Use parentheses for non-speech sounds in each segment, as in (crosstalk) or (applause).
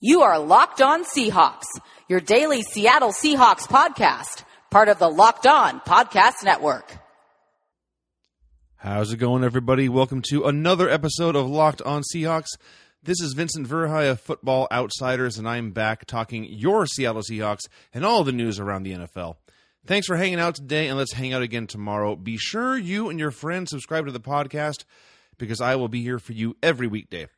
You are Locked On Seahawks, your daily Seattle Seahawks podcast, part of the Locked On Podcast Network. How's it going, everybody? Welcome to another episode of Locked On Seahawks. This is Vincent Verhei of Football Outsiders, and I'm back talking your Seattle Seahawks and all the news around the NFL. Thanks for hanging out today, and let's hang out again tomorrow. Be sure you and your friends subscribe to the podcast because I will be here for you every weekday.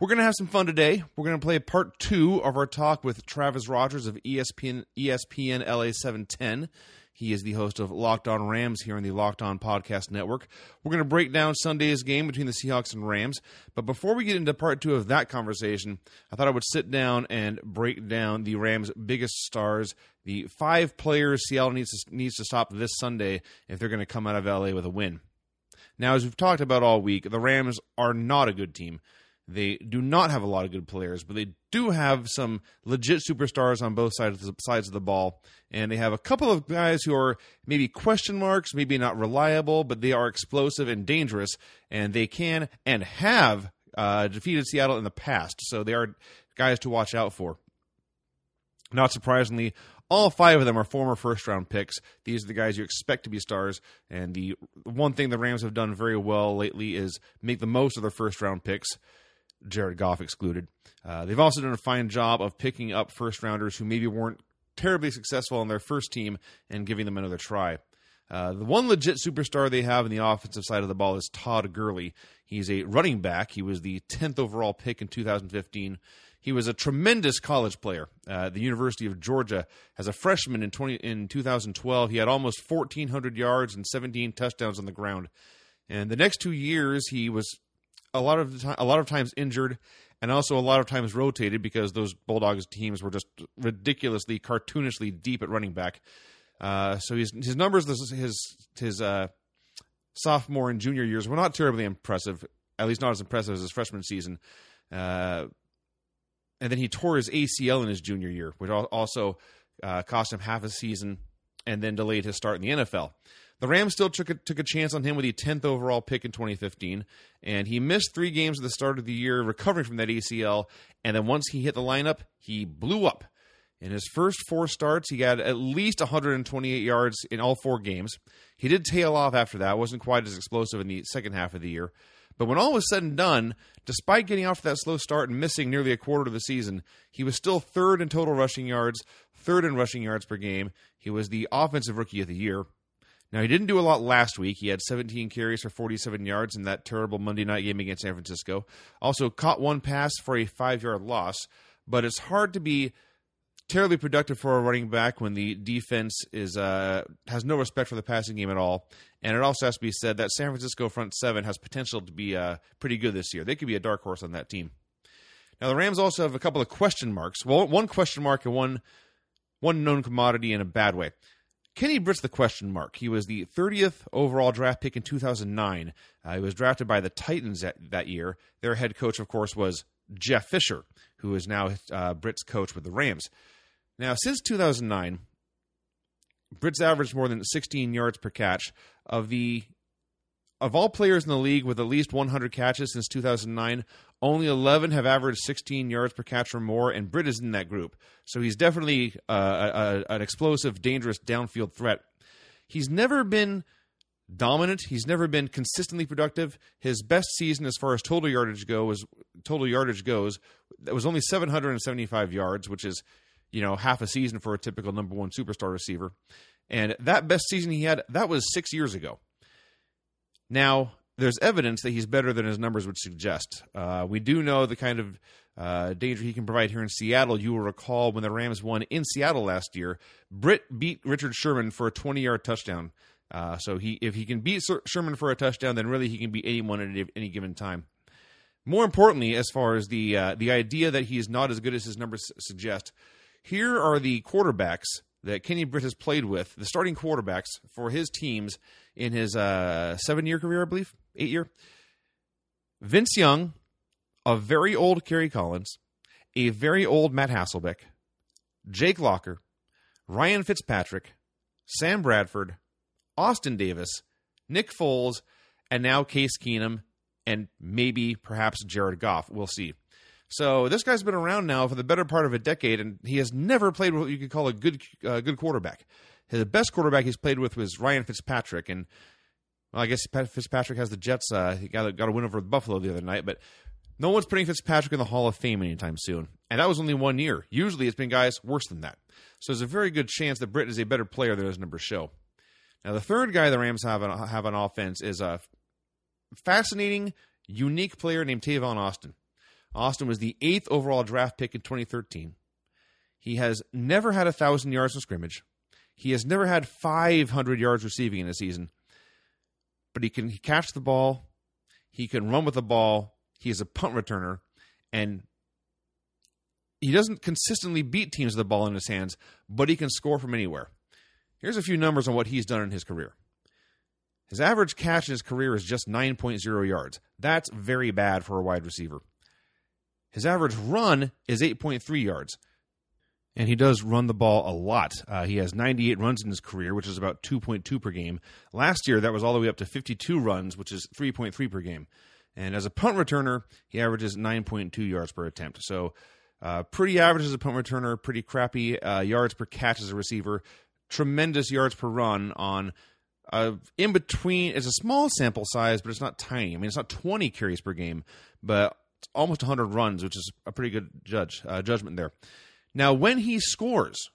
We're going to have some fun today. We're going to play part two of our talk with Travis Rogers of ESPN, ESPN LA 710. He is the host of Locked On Rams here on the Locked On Podcast Network. We're going to break down Sunday's game between the Seahawks and Rams. But before we get into part two of that conversation, I thought I would sit down and break down the Rams' biggest stars, the five players Seattle needs to, needs to stop this Sunday if they're going to come out of LA with a win. Now, as we've talked about all week, the Rams are not a good team. They do not have a lot of good players, but they do have some legit superstars on both sides of the, sides of the ball, and they have a couple of guys who are maybe question marks, maybe not reliable, but they are explosive and dangerous, and they can and have uh, defeated Seattle in the past. So they are guys to watch out for. Not surprisingly, all five of them are former first round picks. These are the guys you expect to be stars. And the one thing the Rams have done very well lately is make the most of their first round picks. Jared Goff excluded. Uh, they've also done a fine job of picking up first rounders who maybe weren't terribly successful on their first team and giving them another try. Uh, the one legit superstar they have in the offensive side of the ball is Todd Gurley. He's a running back. He was the 10th overall pick in 2015. He was a tremendous college player. Uh, the University of Georgia, as a freshman in 20 in 2012, he had almost 1,400 yards and 17 touchdowns on the ground. And the next two years, he was a lot of a lot of times injured, and also a lot of times rotated because those Bulldogs teams were just ridiculously, cartoonishly deep at running back. Uh, so his his numbers, his his uh, sophomore and junior years were not terribly impressive. At least not as impressive as his freshman season. Uh, and then he tore his ACL in his junior year, which also uh, cost him half a season, and then delayed his start in the NFL. The Rams still took a, took a chance on him with the 10th overall pick in 2015, and he missed three games at the start of the year recovering from that ACL. And then once he hit the lineup, he blew up. In his first four starts, he got at least 128 yards in all four games. He did tail off after that, wasn't quite as explosive in the second half of the year. But when all was said and done, despite getting off to that slow start and missing nearly a quarter of the season, he was still third in total rushing yards, third in rushing yards per game. He was the offensive rookie of the year. Now, he didn't do a lot last week. He had 17 carries for 47 yards in that terrible Monday night game against San Francisco. Also, caught one pass for a five yard loss. But it's hard to be terribly productive for a running back when the defense is uh, has no respect for the passing game at all. And it also has to be said that San Francisco front seven has potential to be uh, pretty good this year. They could be a dark horse on that team. Now, the Rams also have a couple of question marks. Well, one question mark and one one known commodity in a bad way. Kenny Britt's the question mark. He was the 30th overall draft pick in 2009. Uh, he was drafted by the Titans that, that year. Their head coach, of course, was Jeff Fisher, who is now uh, Britt's coach with the Rams. Now, since 2009, Britt's averaged more than 16 yards per catch. Of the of all players in the league with at least 100 catches since 2009, only 11 have averaged 16 yards per catch or more, and Britt is in that group. So he's definitely uh, a, an explosive, dangerous downfield threat. He's never been dominant. He's never been consistently productive. His best season, as far as total yardage go, was total yardage goes. That was only 775 yards, which is you know half a season for a typical number one superstar receiver. And that best season he had, that was six years ago. Now, there's evidence that he's better than his numbers would suggest. Uh, we do know the kind of uh, danger he can provide here in Seattle. You will recall when the Rams won in Seattle last year, Britt beat Richard Sherman for a 20 yard touchdown. Uh, so he, if he can beat Sherman for a touchdown, then really he can beat anyone at any given time. More importantly, as far as the uh, the idea that he is not as good as his numbers suggest, here are the quarterbacks that Kenny Britt has played with, the starting quarterbacks for his teams in his uh, seven year career, I believe, eight year. Vince Young, a very old Kerry Collins, a very old Matt Hasselbeck, Jake Locker, Ryan Fitzpatrick, Sam Bradford, Austin Davis, Nick Foles, and now Case Keenum and maybe perhaps Jared Goff. We'll see. So this guy's been around now for the better part of a decade, and he has never played what you could call a good uh, good quarterback. The best quarterback he's played with was Ryan Fitzpatrick, and well, I guess Fitzpatrick has the Jets. Uh, he got a, got a win over Buffalo the other night, but no one's putting Fitzpatrick in the Hall of Fame anytime soon, and that was only one year. Usually, it's been guys worse than that. So there's a very good chance that Britt is a better player than his numbers show. Now, the third guy the Rams have on, have on offense is a fascinating, unique player named Tavon Austin. Austin was the eighth overall draft pick in 2013. He has never had a thousand yards of scrimmage. He has never had 500 yards receiving in a season. But he can catch the ball. He can run with the ball. He is a punt returner, and he doesn't consistently beat teams with the ball in his hands, but he can score from anywhere. Here's a few numbers on what he's done in his career. His average catch in his career is just 9.0 yards. That's very bad for a wide receiver. His average run is 8.3 yards. And he does run the ball a lot. Uh, he has 98 runs in his career, which is about 2.2 per game. Last year, that was all the way up to 52 runs, which is 3.3 per game. And as a punt returner, he averages 9.2 yards per attempt. So, uh, pretty average as a punt returner, pretty crappy uh, yards per catch as a receiver tremendous yards per run on uh, in between. It's a small sample size, but it's not tiny. I mean, it's not 20 carries per game, but almost 100 runs, which is a pretty good judge uh, judgment there. Now, when he scores,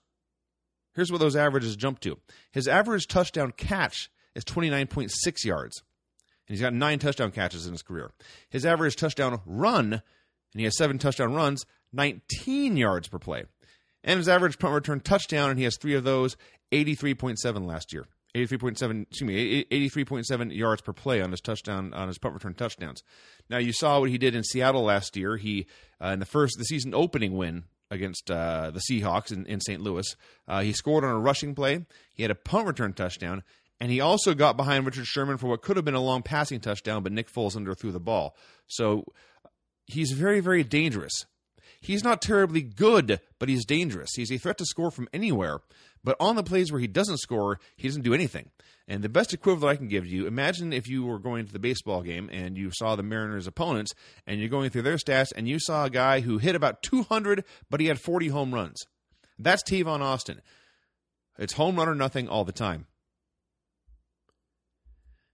here's what those averages jump to. His average touchdown catch is 29.6 yards, and he's got nine touchdown catches in his career. His average touchdown run, and he has seven touchdown runs, 19 yards per play. And his average punt return touchdown, and he has three of those, 83.7 last year. 83.7 excuse me 83.7 yards per play on his touchdown on his punt return touchdowns. Now you saw what he did in Seattle last year. He uh, in the first the season opening win against uh, the Seahawks in, in St. Louis. Uh, he scored on a rushing play. He had a punt return touchdown, and he also got behind Richard Sherman for what could have been a long passing touchdown, but Nick Foles underthrew the ball. So he's very very dangerous. He's not terribly good, but he's dangerous. He's a threat to score from anywhere. But on the plays where he doesn't score, he doesn't do anything. And the best equivalent I can give you imagine if you were going to the baseball game and you saw the Mariners' opponents and you're going through their stats and you saw a guy who hit about 200, but he had 40 home runs. That's Tavon Austin. It's home run or nothing all the time.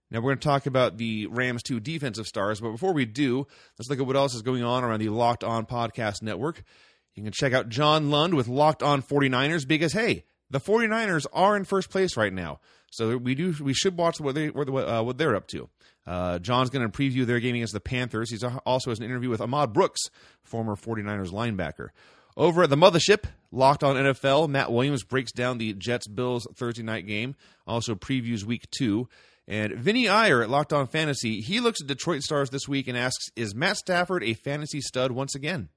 Now we're going to talk about the Rams' two defensive stars, but before we do, let's look at what else is going on around the Locked On Podcast Network. You can check out John Lund with Locked On 49ers because hey, the 49ers are in first place right now. So we do we should watch what they what, uh, what they're up to. Uh, John's going to preview their game against the Panthers. He's also has an interview with Ahmad Brooks, former 49ers linebacker. Over at the mothership, Locked on NFL, Matt Williams breaks down the Jets Bills Thursday night game, also previews week two. And Vinnie Iyer at Locked On Fantasy, he looks at Detroit Stars this week and asks, Is Matt Stafford a fantasy stud once again?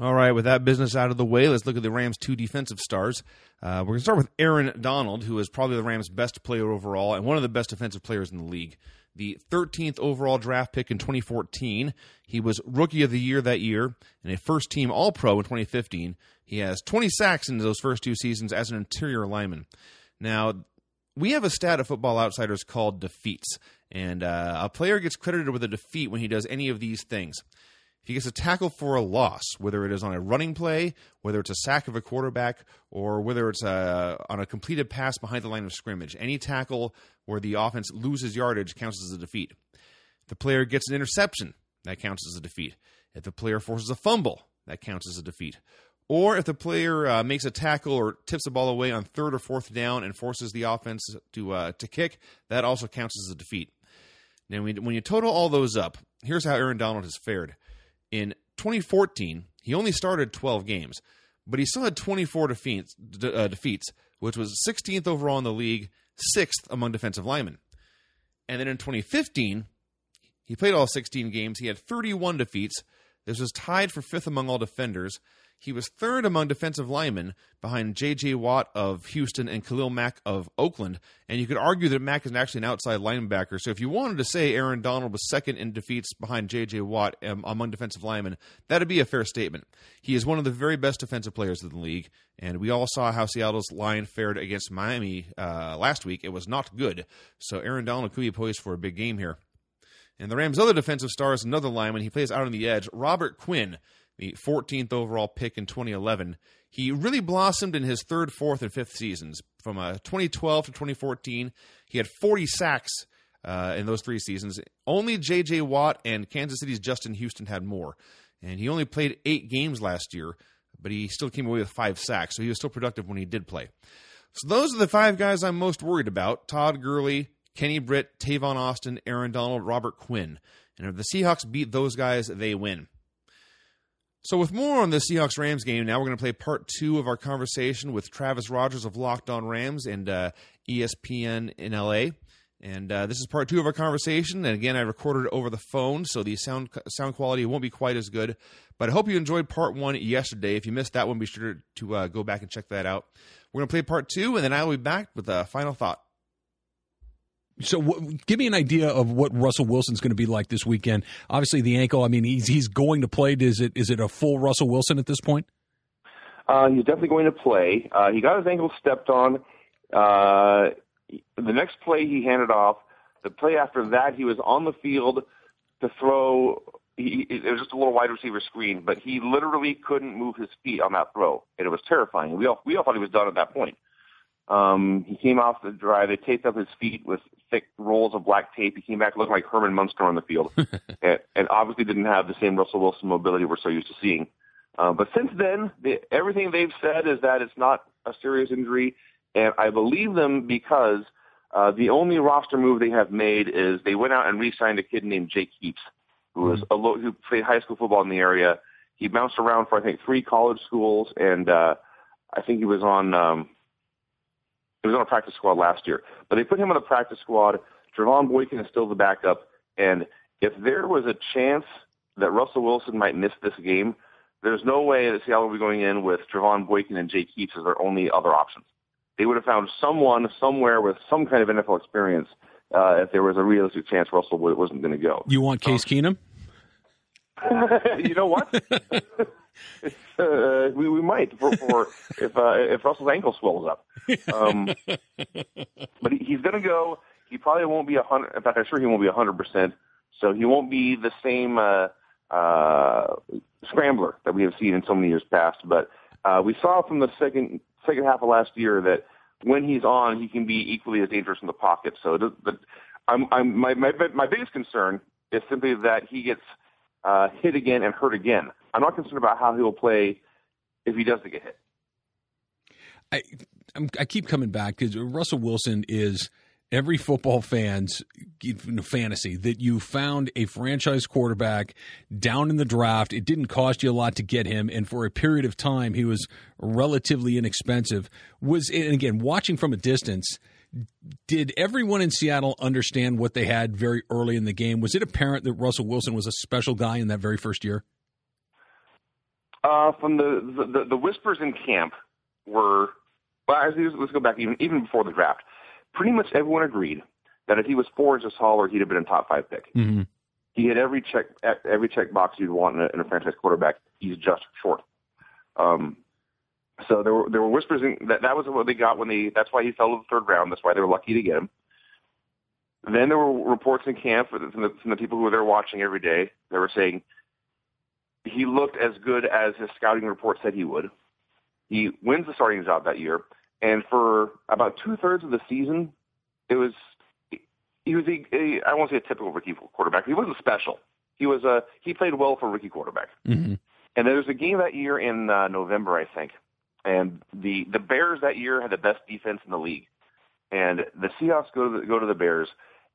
All right, with that business out of the way, let's look at the Rams' two defensive stars. Uh, we're going to start with Aaron Donald, who is probably the Rams' best player overall and one of the best defensive players in the league. The 13th overall draft pick in 2014. He was Rookie of the Year that year and a first team All Pro in 2015. He has 20 sacks in those first two seasons as an interior lineman. Now, we have a stat of Football Outsiders called defeats, and uh, a player gets credited with a defeat when he does any of these things he gets a tackle for a loss, whether it is on a running play, whether it's a sack of a quarterback, or whether it's a, uh, on a completed pass behind the line of scrimmage. Any tackle where the offense loses yardage counts as a defeat. If the player gets an interception, that counts as a defeat. If the player forces a fumble, that counts as a defeat. Or if the player uh, makes a tackle or tips the ball away on third or fourth down and forces the offense to uh, to kick, that also counts as a defeat. Now, when you total all those up, here's how Aaron Donald has fared. In 2014, he only started 12 games, but he still had 24 defeats, uh, defeats which was 16th overall in the league, sixth among defensive linemen. And then in 2015, he played all 16 games. He had 31 defeats. This was tied for fifth among all defenders. He was third among defensive linemen behind J.J. Watt of Houston and Khalil Mack of Oakland. And you could argue that Mack is actually an outside linebacker. So if you wanted to say Aaron Donald was second in defeats behind J.J. Watt um, among defensive linemen, that'd be a fair statement. He is one of the very best defensive players in the league. And we all saw how Seattle's line fared against Miami uh, last week. It was not good. So Aaron Donald could be poised for a big game here. And the Rams' other defensive star is another lineman. He plays out on the edge, Robert Quinn the 14th overall pick in 2011. He really blossomed in his third, fourth, and fifth seasons. From uh, 2012 to 2014, he had 40 sacks uh, in those three seasons. Only J.J. Watt and Kansas City's Justin Houston had more. And he only played eight games last year, but he still came away with five sacks, so he was still productive when he did play. So those are the five guys I'm most worried about Todd Gurley, Kenny Britt, Tavon Austin, Aaron Donald, Robert Quinn. And if the Seahawks beat those guys, they win. So, with more on the Seahawks Rams game, now we're going to play part two of our conversation with Travis Rogers of Locked On Rams and uh, ESPN in LA. And uh, this is part two of our conversation. And again, I recorded it over the phone, so the sound sound quality won't be quite as good. But I hope you enjoyed part one yesterday. If you missed that one, be sure to uh, go back and check that out. We're going to play part two, and then I'll be back with a final thought. So, w- give me an idea of what Russell Wilson's going to be like this weekend. Obviously, the ankle. I mean, he's he's going to play. Is it is it a full Russell Wilson at this point? Uh, he's definitely going to play. Uh, he got his ankle stepped on. Uh, the next play he handed off. The play after that, he was on the field to throw. He, it was just a little wide receiver screen, but he literally couldn't move his feet on that throw, and it was terrifying. We all we all thought he was done at that point. Um, he came off the drive. They taped up his feet with thick rolls of black tape. He came back looking like Herman Munster on the field, (laughs) and, and obviously didn't have the same Russell Wilson mobility we're so used to seeing. Uh, but since then, the, everything they've said is that it's not a serious injury, and I believe them because uh, the only roster move they have made is they went out and re-signed a kid named Jake Heaps, who was a lo- who played high school football in the area. He bounced around for I think three college schools, and uh, I think he was on. Um, he was on a practice squad last year, but they put him on the practice squad. Trevone Boykin is still the backup, and if there was a chance that Russell Wilson might miss this game, there's no way that Seattle will be going in with Trevone Boykin and Jake Heaps as their only other options. They would have found someone somewhere with some kind of NFL experience uh, if there was a realistic chance Russell wasn't going to go. You want Case um, Keenum? (laughs) you know what? (laughs) uh, we, we might for, for (laughs) if uh, if Russell's ankle swells up. Um, but he, he's going to go. He probably won't be a hundred. In fact, I'm sure he won't be a hundred percent. So he won't be the same uh, uh, scrambler that we have seen in so many years past. But uh, we saw from the second second half of last year that when he's on, he can be equally as dangerous in the pocket. So, it, but I'm, I'm my my my biggest concern is simply that he gets uh, hit again and hurt again. I'm not concerned about how he will play if he doesn't get hit. I I'm, i keep coming back because Russell Wilson is every football fan's fantasy that you found a franchise quarterback down in the draft. It didn't cost you a lot to get him, and for a period of time, he was relatively inexpensive. Was and again watching from a distance. Did everyone in Seattle understand what they had very early in the game? Was it apparent that Russell Wilson was a special guy in that very first year? Uh, from the, the the whispers in camp were, well, let's go back even even before the draft. Pretty much everyone agreed that if he was four inches taller, he'd have been a top five pick. Mm-hmm. He had every check every check box you'd want in a, in a franchise quarterback. He's just short. Um, so there were there were whispers in, that that was what they got when they. That's why he fell to the third round. That's why they were lucky to get him. Then there were reports in camp from the, from the people who were there watching every day. They were saying he looked as good as his scouting report said he would. He wins the starting job that year, and for about two thirds of the season, it was he was a, a I won't say a typical rookie quarterback. He wasn't special. He was a he played well for rookie quarterback. Mm-hmm. And there was a game that year in uh, November, I think, and the the Bears that year had the best defense in the league. And the Seahawks go to the, go to the Bears,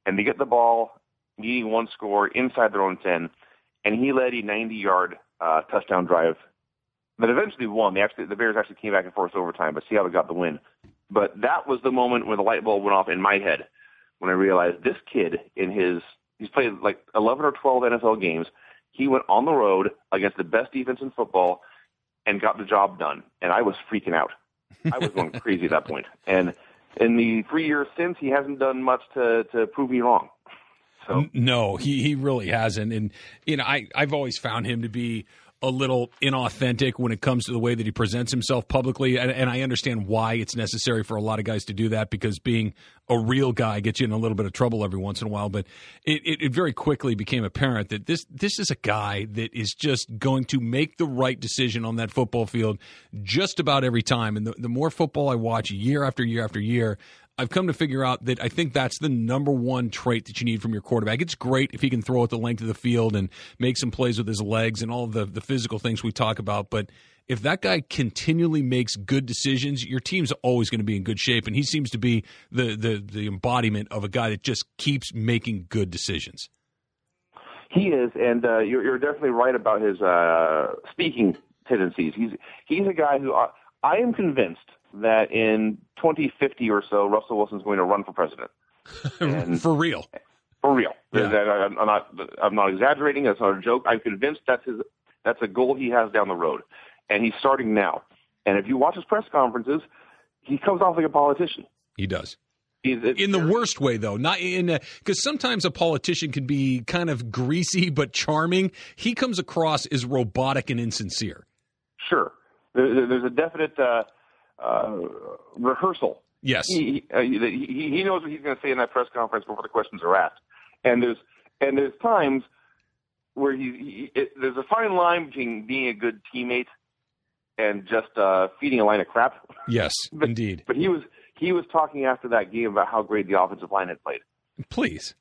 and they get the ball, needing one score inside their own ten, and he led a 90 yard uh, touchdown drive that eventually won. They actually, the Bears actually came back and forced overtime, but Seattle got the win. But that was the moment when the light bulb went off in my head when I realized this kid in his he's played like 11 or 12 NFL games. He went on the road against the best defense in football and got the job done. And I was freaking out. I was going (laughs) crazy at that point. And in the three years since, he hasn't done much to to prove me wrong. So no, he he really hasn't. And you know, I I've always found him to be a little inauthentic when it comes to the way that he presents himself publicly. And, and, I understand why it's necessary for a lot of guys to do that because being a real guy gets you in a little bit of trouble every once in a while. But it, it, it very quickly became apparent that this this is a guy that is just going to make the right decision on that football field just about every time. And the, the more football I watch year after year after year, I've come to figure out that I think that's the number one trait that you need from your quarterback. It's great if he can throw it the length of the field and make some plays with his legs and all the, the physical things we talk about. But if that guy continually makes good decisions, your team's always going to be in good shape. And he seems to be the, the, the embodiment of a guy that just keeps making good decisions. He is, and uh, you're, you're definitely right about his uh, speaking tendencies. He's he's a guy who I, I am convinced that in 2050 or so, Russell Wilson's going to run for president. (laughs) And for real. For real. Yeah. I'm not. I'm not exaggerating. That's not a joke. I'm convinced that's his. That's a goal he has down the road, and he's starting now. And if you watch his press conferences, he comes off like a politician. He does. He's, in the worst way, though, not in because sometimes a politician can be kind of greasy but charming. He comes across as robotic and insincere. Sure, there, there's a definite uh, uh, rehearsal. Yes, he, uh, he he knows what he's going to say in that press conference before the questions are asked, and there's and there's times where he, he it, there's a fine line between being a good teammate and just uh, feeding a line of crap. Yes, (laughs) but, indeed. But he was he was talking after that game about how great the offensive line had played. Please.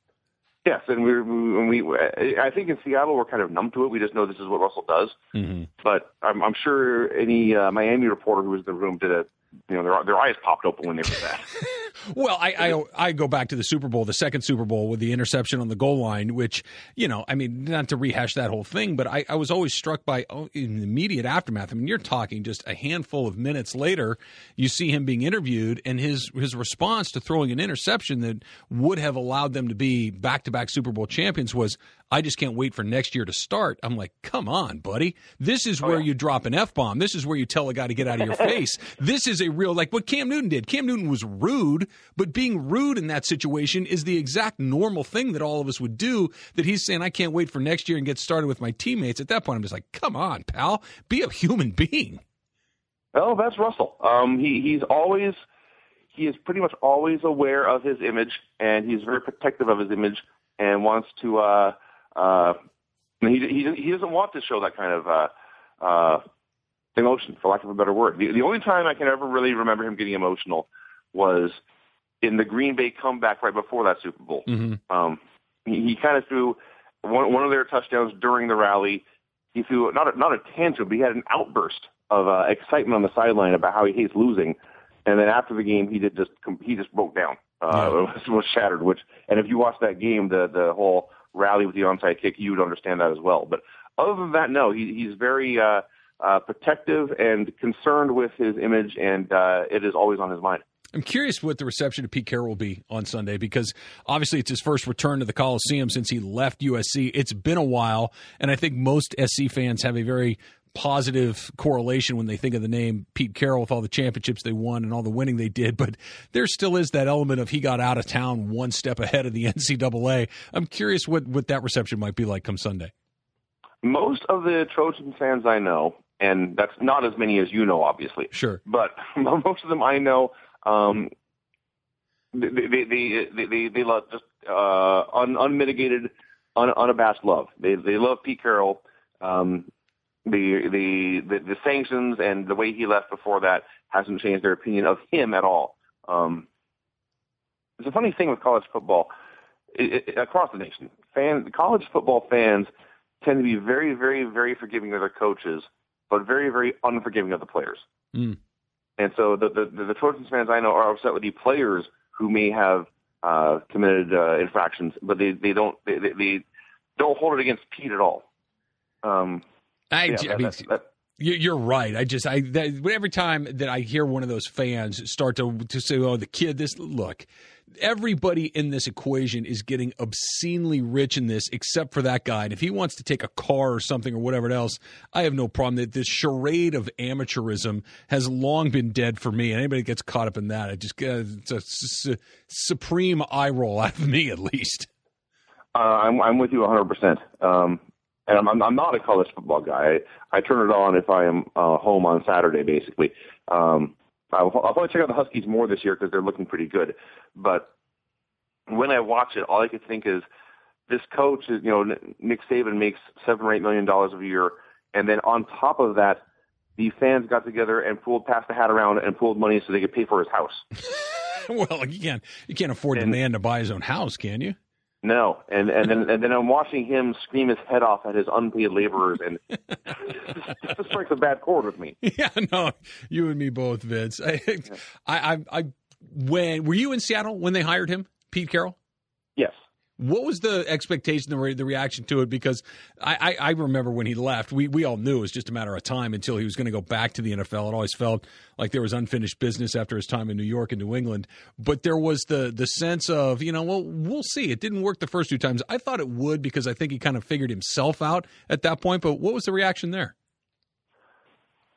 Yes, and we, we, we, I think in Seattle we're kind of numb to it. We just know this is what Russell does. Mm-hmm. But I'm, I'm sure any uh, Miami reporter who was in the room did a you know, their, their eyes popped open when they heard that. (laughs) well, I, I, I go back to the Super Bowl, the second Super Bowl with the interception on the goal line, which you know, I mean, not to rehash that whole thing, but I, I was always struck by oh, in the immediate aftermath. I mean, you're talking just a handful of minutes later, you see him being interviewed, and his his response to throwing an interception that would have allowed them to be back to back Super Bowl champions was, I just can't wait for next year to start. I'm like, come on, buddy. This is where oh, yeah. you drop an F bomb. This is where you tell a guy to get out of your (laughs) face. This is a real, like what Cam Newton did. Cam Newton was rude, but being rude in that situation is the exact normal thing that all of us would do. That he's saying, I can't wait for next year and get started with my teammates. At that point, I'm just like, come on, pal. Be a human being. Well, that's Russell. Um, he, he's always, he is pretty much always aware of his image, and he's very protective of his image and wants to, uh, uh, he, he he doesn't want to show that kind of uh, uh, emotion, for lack of a better word. The, the only time I can ever really remember him getting emotional was in the Green Bay comeback right before that Super Bowl. Mm-hmm. Um, he, he kind of threw one, one of their touchdowns during the rally. He threw not a, not a tantrum, but he had an outburst of uh, excitement on the sideline about how he hates losing. And then after the game, he did just he just broke down. Uh, yeah. (laughs) was, was shattered. Which, and if you watch that game, the the whole rally with the onside kick, you would understand that as well. But other than that, no, he, he's very uh, uh, protective and concerned with his image, and uh, it is always on his mind. I'm curious what the reception of Pete Carroll will be on Sunday because obviously it's his first return to the Coliseum since he left USC. It's been a while, and I think most SC fans have a very positive correlation when they think of the name Pete Carroll with all the championships they won and all the winning they did, but there still is that element of he got out of town one step ahead of the (laughs) NCAA. I'm curious what, what that reception might be like come Sunday. Most of the Trojan fans I know, and that's not as many as you know, obviously. Sure. But (laughs) most of them I know, um, they, they, they, they, they love just uh, un, unmitigated, un, unabashed love. They, they love Pete Carroll. Um, the, the the the sanctions and the way he left before that hasn't changed their opinion of him at all. Um, it's a funny thing with college football it, it, across the nation. Fan college football fans tend to be very, very, very forgiving of their coaches, but very, very unforgiving of the players. Mm. And so the, the the Trojans fans I know are upset with the players who may have uh, committed uh, infractions, but they they don't they, they, they don't hold it against Pete at all. Um, I, yeah, I mean, that, that, You- You're right. I just I that, every time that I hear one of those fans start to to say, "Oh, the kid," this look. Everybody in this equation is getting obscenely rich in this, except for that guy. And if he wants to take a car or something or whatever else, I have no problem. That this charade of amateurism has long been dead for me. And anybody that gets caught up in that, I just uh, it's a s- s- supreme eye roll out of me, at least. Uh, I'm, I'm with you 100%. Um, and I'm, I'm, I'm not a college football guy. I, I turn it on if I am uh, home on Saturday, basically. Um, I'll, I'll probably check out the Huskies more this year because they're looking pretty good. But when I watch it, all I could think is this coach, is, you know, Nick Saban makes seven or eight million dollars a year, and then on top of that, the fans got together and pulled passed the hat around and pulled money so they could pay for his house. (laughs) well, you can't you can't afford the man to buy his own house, can you? No, and and then and then I'm watching him scream his head off at his unpaid laborers, and (laughs) this just strikes a bad chord with me. Yeah, no, you and me both, Vince. I, I, I, I, when were you in Seattle when they hired him, Pete Carroll? Yes. What was the expectation, the, re- the reaction to it? Because I, I, I remember when he left, we, we all knew it was just a matter of time until he was going to go back to the NFL. It always felt like there was unfinished business after his time in New York and New England. But there was the the sense of, you know, well, we'll see. It didn't work the first two times. I thought it would because I think he kind of figured himself out at that point. But what was the reaction there?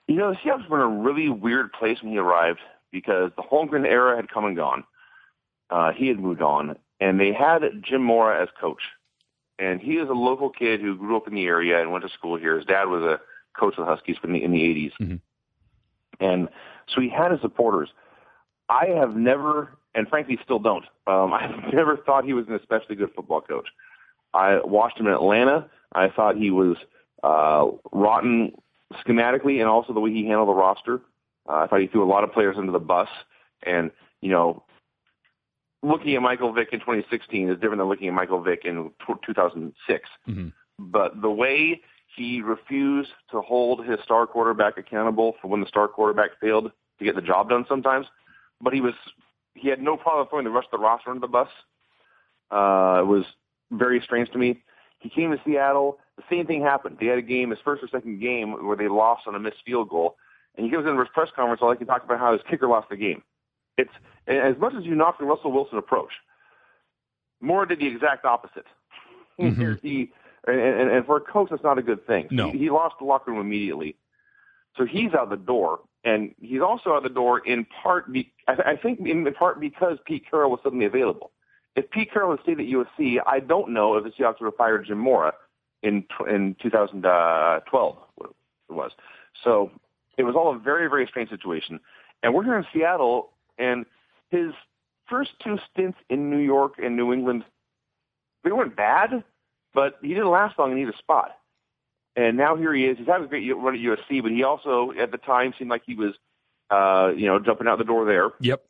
You know, the Seahawks were in a really weird place when he arrived because the Holmgren era had come and gone. Uh, he had moved on, and they had Jim Mora as coach. And he is a local kid who grew up in the area and went to school here. His dad was a coach of the Huskies in the, in the 80s. Mhm. And so he had his supporters. I have never, and frankly still don't, um, (laughs) I've never thought he was an especially good football coach. I watched him in Atlanta. I thought he was uh, rotten schematically and also the way he handled the roster. Uh, I thought he threw a lot of players under the bus. And, you know, looking at Michael Vick in 2016 is different than looking at Michael Vick in t- 2006. Mhm. But the way he refused to hold his star quarterback accountable for when the star quarterback failed to get the job done sometimes, but he was he had no problem throwing the rest of the roster under the bus. Uh, it was very strange to me. He came to Seattle. The same thing happened. They had a game, his first or second game, where they lost on a missed field goal. And he goes in his press conference, all he can talk about how his kicker lost the game. It's as much as you knock the Russell Wilson approach, Mora did the exact opposite. Mhm. he and, and, and for a coach, that's not a good thing. No. he, he lost the locker room immediately. So he's out the door, and he's also out the door in part. Be, I, I think in part because Pete Carroll was suddenly available. If Pete Carroll had stayed at USC, I don't know if the Seahawks would have fired Jim Mora in in 2012. It was. So it was all a very very strange situation. And we're here in Seattle, and his first two stints in New York and New England, they weren't bad, but he didn't last long in either spot. And now here he is. He's having a great run at USC, but he also at the time seemed like he was, uh, you know, jumping out the door there. Yep.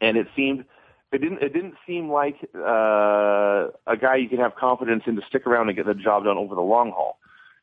And it seemed it didn't it didn't seem like uh, a guy you could have confidence in to stick around and get the job done over the long haul.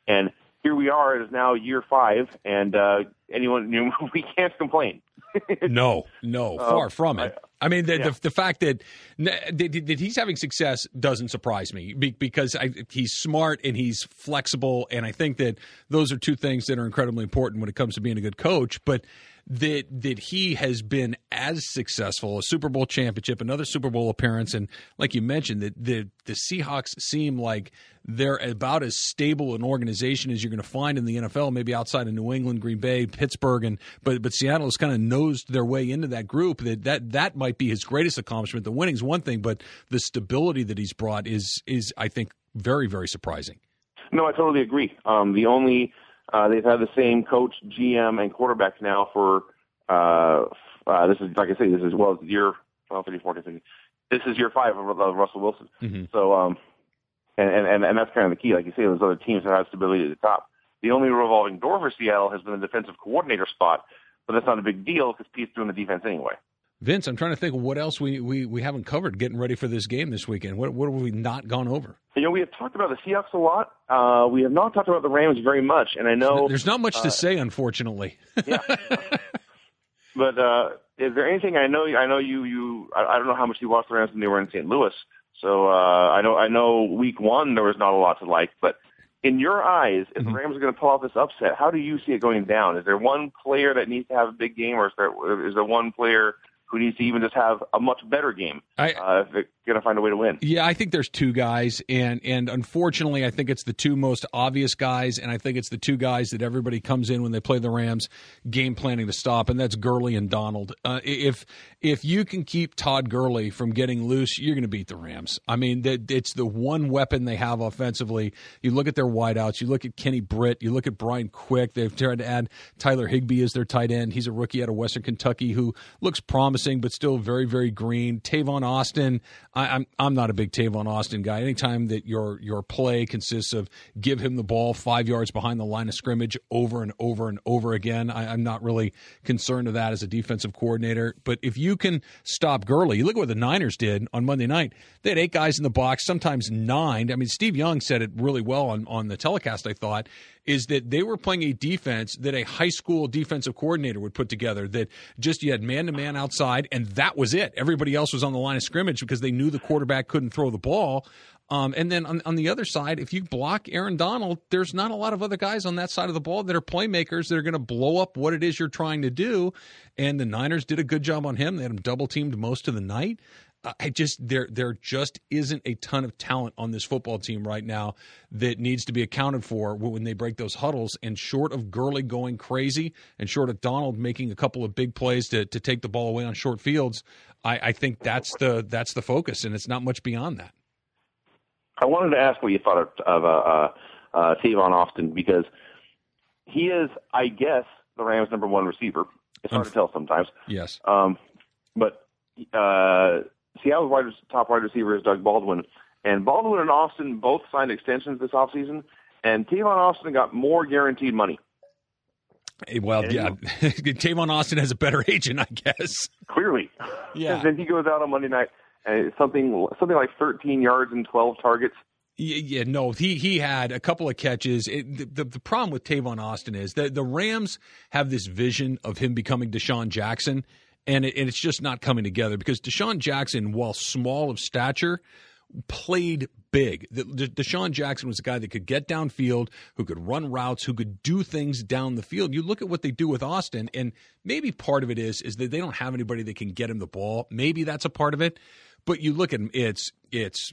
And here we are. It is now year five, and uh, anyone you (laughs) know, we can't complain. (laughs) No, no, far oh, from it. I, mean, the, yeah. the the fact that, that that he's having success doesn't surprise me because I, he's smart and he's flexible, and I think that those are two things that are incredibly important when it comes to being a good coach. But that that he has been as successful, a Super Bowl championship, another Super Bowl appearance, and like you mentioned, that the the Seahawks seem like they're about as stable an organization as you're going to find in the NFL, maybe outside of New England, Green Bay, Pittsburgh, and but but Seattle has kind of nosed their way into that group. That that that might be his greatest accomplishment. The winning's one thing, but the stability that he's brought is is I think very very surprising. No, I totally agree. Um, the only uh, they've had the same coach, GM, and quarterback now for uh, uh, this is like I say, this is well year 12, 13, 14, 15. This is year five of, Russell Wilson. Mhm. So um, and, and and that's kind of the key. Like you say, those other teams that have stability at the top. The only revolving door for Seattle has been the defensive coordinator spot, but that's not a big deal because Pete's doing the defense anyway. Vince, I'm trying to think of what else we, we, we haven't covered getting ready for this game this weekend. What what have we not gone over? You know, we have talked about the Seahawks a lot. Uh, we have not talked about the Rams very much, and I know There's not much to say, unfortunately. (laughs) yeah. but uh, is there anything I know? I know you. You. I, I don't know how much you watched the Rams when they were in St. Louis. So uh, I know. I know. Week one there was not a lot to like, but in your eyes, if Mm-hmm. the Rams are going to pull off this upset, how do you see it going down? Is there one player that needs to have a big game, or is there is there one player who needs to even just have a much better game I- uh, if they're going to find a way to win? Yeah, I think there's two guys, and and unfortunately, I think it's the two most obvious guys, and I think it's the two guys that everybody comes in when they play the Rams, game planning to stop, and that's Gurley and Donald. Uh, if if you can keep Todd Gurley from getting loose, you're going to beat the Rams. I mean, that it's the one weapon they have offensively. You look at their wideouts, you look at Kenny Britt, you look at Brian Quick. They've tried to add Tyler Higbee as their tight end. He's a rookie out of Western Kentucky who looks promising, but still very very green. Tavon Austin. I, I'm I'm not a big Tavon Austin guy. Anytime that your your play consists of give him the ball five yards behind the line of scrimmage over and over and over again, I, I'm not really concerned of that as a defensive coordinator. But if you can stop Gurley, you look at what the Niners did on Monday night. They had eight guys in the box, sometimes nine. I mean, Steve Young said it really well on on the telecast. I thought is that they were playing a defense that a high school defensive coordinator would put together. That just you had man to man outside, and that was it. Everybody else was on the line of scrimmage because they knew the quarterback couldn't throw the ball. Um, and then on, on the other side, if you block Aaron Donald, there's not a lot of other guys on that side of the ball that are playmakers that are going to blow up what it is you're trying to do. And the Niners did a good job on him. They had him double teamed most of the night. I just there there just isn't a ton of talent on this football team right now that needs to be accounted for when they break those huddles. And short of Gurley going crazy, and short of Donald making a couple of big plays to, to take the ball away on short fields, I, I think that's the that's the focus, and it's not much beyond that. I wanted to ask what you thought of, of uh, uh, uh, Tavon Austin because he is, I guess, the Rams' number one receiver. It's hard to tell sometimes. Yes, Um, but uh, Seattle's wide, top wide receiver is Doug Baldwin. And Baldwin and Austin both signed extensions this offseason, and Tavon Austin got more guaranteed money. Eh, well, yeah, Tavon (laughs) Austin has a better (laughs) agent, I guess. Clearly. Yeah. And then he goes out on Monday night and it's something something like 13 yards and 12 targets. Yeah, yeah, no, he he had a couple of catches. It, the, the the problem with Tavon Austin is that the Rams have this vision of him becoming DeSean Jackson, and, it, and it's just not coming together because DeSean Jackson, while small of stature, played big. The, the, DeSean Jackson was a guy that could get downfield, who could run routes, who could do things down the field. You look at what they do with Austin, and maybe part of it is is that they don't have anybody that can get him the ball. Maybe that's a part of it. But you look at him, it's it's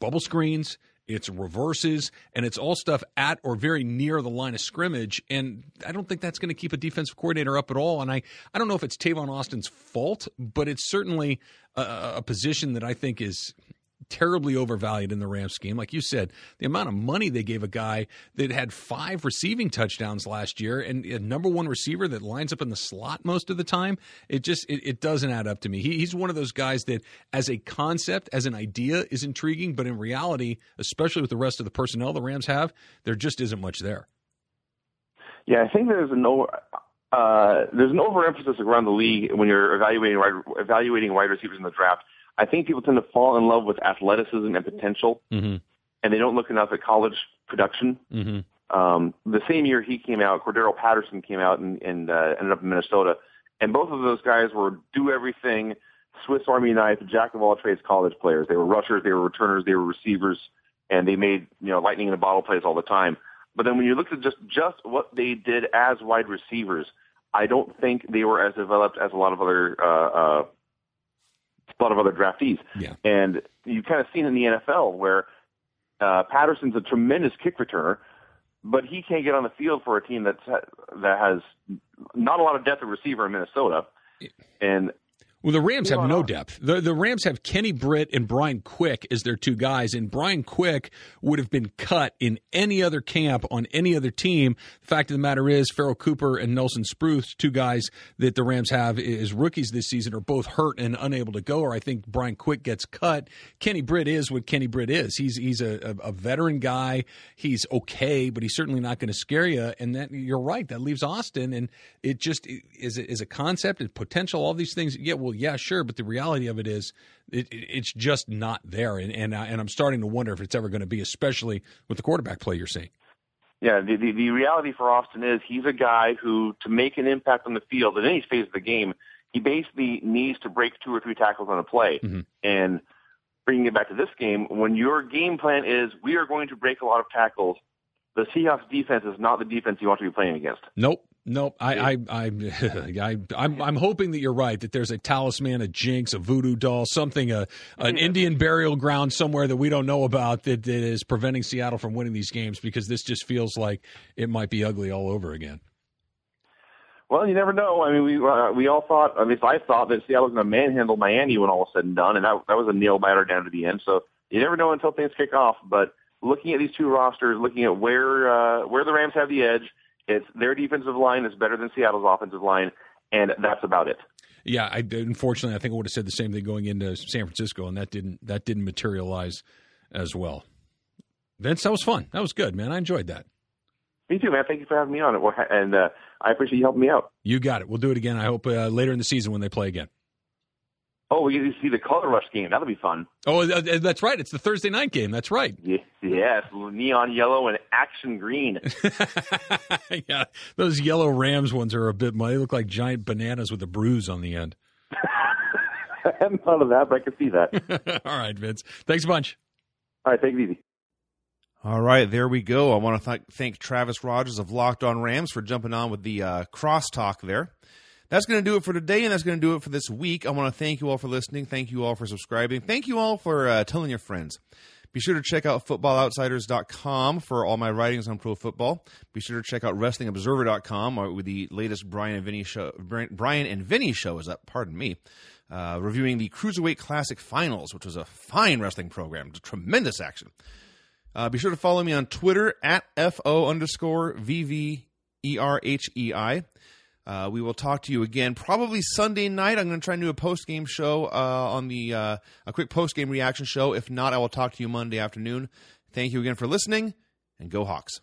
bubble screens, it's reverses, and it's all stuff at or very near the line of scrimmage. And I don't think that's going to keep a defensive coordinator up at all. And I, I don't know if it's Tavon Austin's fault, but it's certainly a, a position that I think is terribly overvalued in the Rams scheme. Like you said, the amount of money they gave a guy that had five receiving touchdowns last year and a number one receiver that lines up in the slot most of the time, it just it, it doesn't add up to me. He, he's one of those guys that, as a concept, as an idea, is intriguing, but in reality, especially with the rest of the personnel the Rams have, there just isn't much there. Yeah, I think there's an over uh, there's an overemphasis around the league when you're evaluating evaluating wide receivers in the draft. I think people tend to fall in love with athleticism and potential, Mm-hmm. and they don't look enough at college production. Mm-hmm. Um, the same year he came out, Cordarrelle Patterson came out and, and uh, ended up in Minnesota, and both of those guys were do everything, Swiss Army knife, jack of all trades college players. They were rushers, they were returners, they were receivers, and they made you know lightning in a bottle plays all the time. But then when you look at just just what they did as wide receivers, I don't think they were as developed as a lot of other uh, uh, a lot of other draftees. Yeah. And you've kind of seen in the NFL where uh, Patterson's a tremendous kick returner, but he can't get on the field for a team that's that has not a lot of depth of receiver in Minnesota. And Well, the Rams have no depth. The the Rams have Kenny Britt and Brian Quick as their two guys, and Brian Quick would have been cut in any other camp on any other team. The fact of the matter is, Pharoh Cooper and Nelson Spruce, two guys that the Rams have as rookies this season, are both hurt and unable to go. Or I think Brian Quick gets cut. Kenny Britt is what Kenny Britt is. He's he's a, a, veteran guy. He's okay, but he's certainly not going to scare you. And that you're right. That leaves Austin, and it just is is a concept and potential. All these things. Yeah, well, yeah, sure. But the reality of it is, it, it, it's just not there. And and, I, and I'm starting to wonder if it's ever going to be, especially with the quarterback play you're seeing. yeah, the, the the reality for Austin is he's a guy who to make an impact on the field in any phase of the game, he basically needs to break two or three tackles on a play. Mhm. And bringing it back to this game, when your game plan is we are going to break a lot of tackles the Seahawks defense is not the defense you want to be playing against. Nope. Nope. I, I, I, (laughs) I, I'm, I'm hoping that you're right. That there's a talisman, a jinx, a voodoo doll, something, a, an Indian burial ground somewhere that we don't know about that, that is preventing Seattle from winning these games because this just feels like it might be ugly all over again. Well, you never know. I mean, we uh, we all thought, at least I thought, that Seattle was going to manhandle Miami when all was said and done, and that that was a nail biter down to the end. So you never know until things kick off. But looking at these two rosters, looking at where uh, where the Rams have the edge, it's their defensive line is better than Seattle's offensive line, and that's about it. Yeah, I unfortunately I think I would have said the same thing going into San Francisco, and that didn't that didn't materialize as well. Vince, that was fun. That was good, man. I enjoyed that. Me too, man. Thank you for having me on it, and uh, I appreciate you helping me out. You got it. We'll do it again. I hope uh, later in the season when they play again. Oh, we get to see the color rush game. That'll be fun. Oh, uh, that's right. It's the Thursday night game. That's right. Yes, yes. neon yellow and action green. (laughs) yeah, those yellow Rams ones are a bit. They look like giant bananas with a bruise on the end. I hadn't thought of that, but I can see that. (laughs) All right, Vince. Thanks a bunch. All right, take it easy. All right, there we go. I want to th- thank Travis Rogers of Locked On Rams for jumping on with the uh, crosstalk there. That's going to do it for today, and that's going to do it for this week. I want to thank you all for listening. Thank you all for subscribing. Thank you all for uh, telling your friends. Be sure to check out footballoutsiders.com for all my writings on pro football. Be sure to check out wrestlingobserver.com with the latest Bryan and Vinny show. Bryan and Vinny show is up. Pardon me. Uh, reviewing the Cruiserweight Classic Finals, which was a fine wrestling program, tremendous action. Uh, be sure to follow me on Twitter at FO underscore VVERHEI. Uh, we will talk to you again probably Sunday night. I'm going to try and do a post game show uh, on the uh, a quick post game reaction show. If not, I will talk to you Monday afternoon. Thank you again for listening, and go Hawks.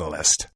catalyst.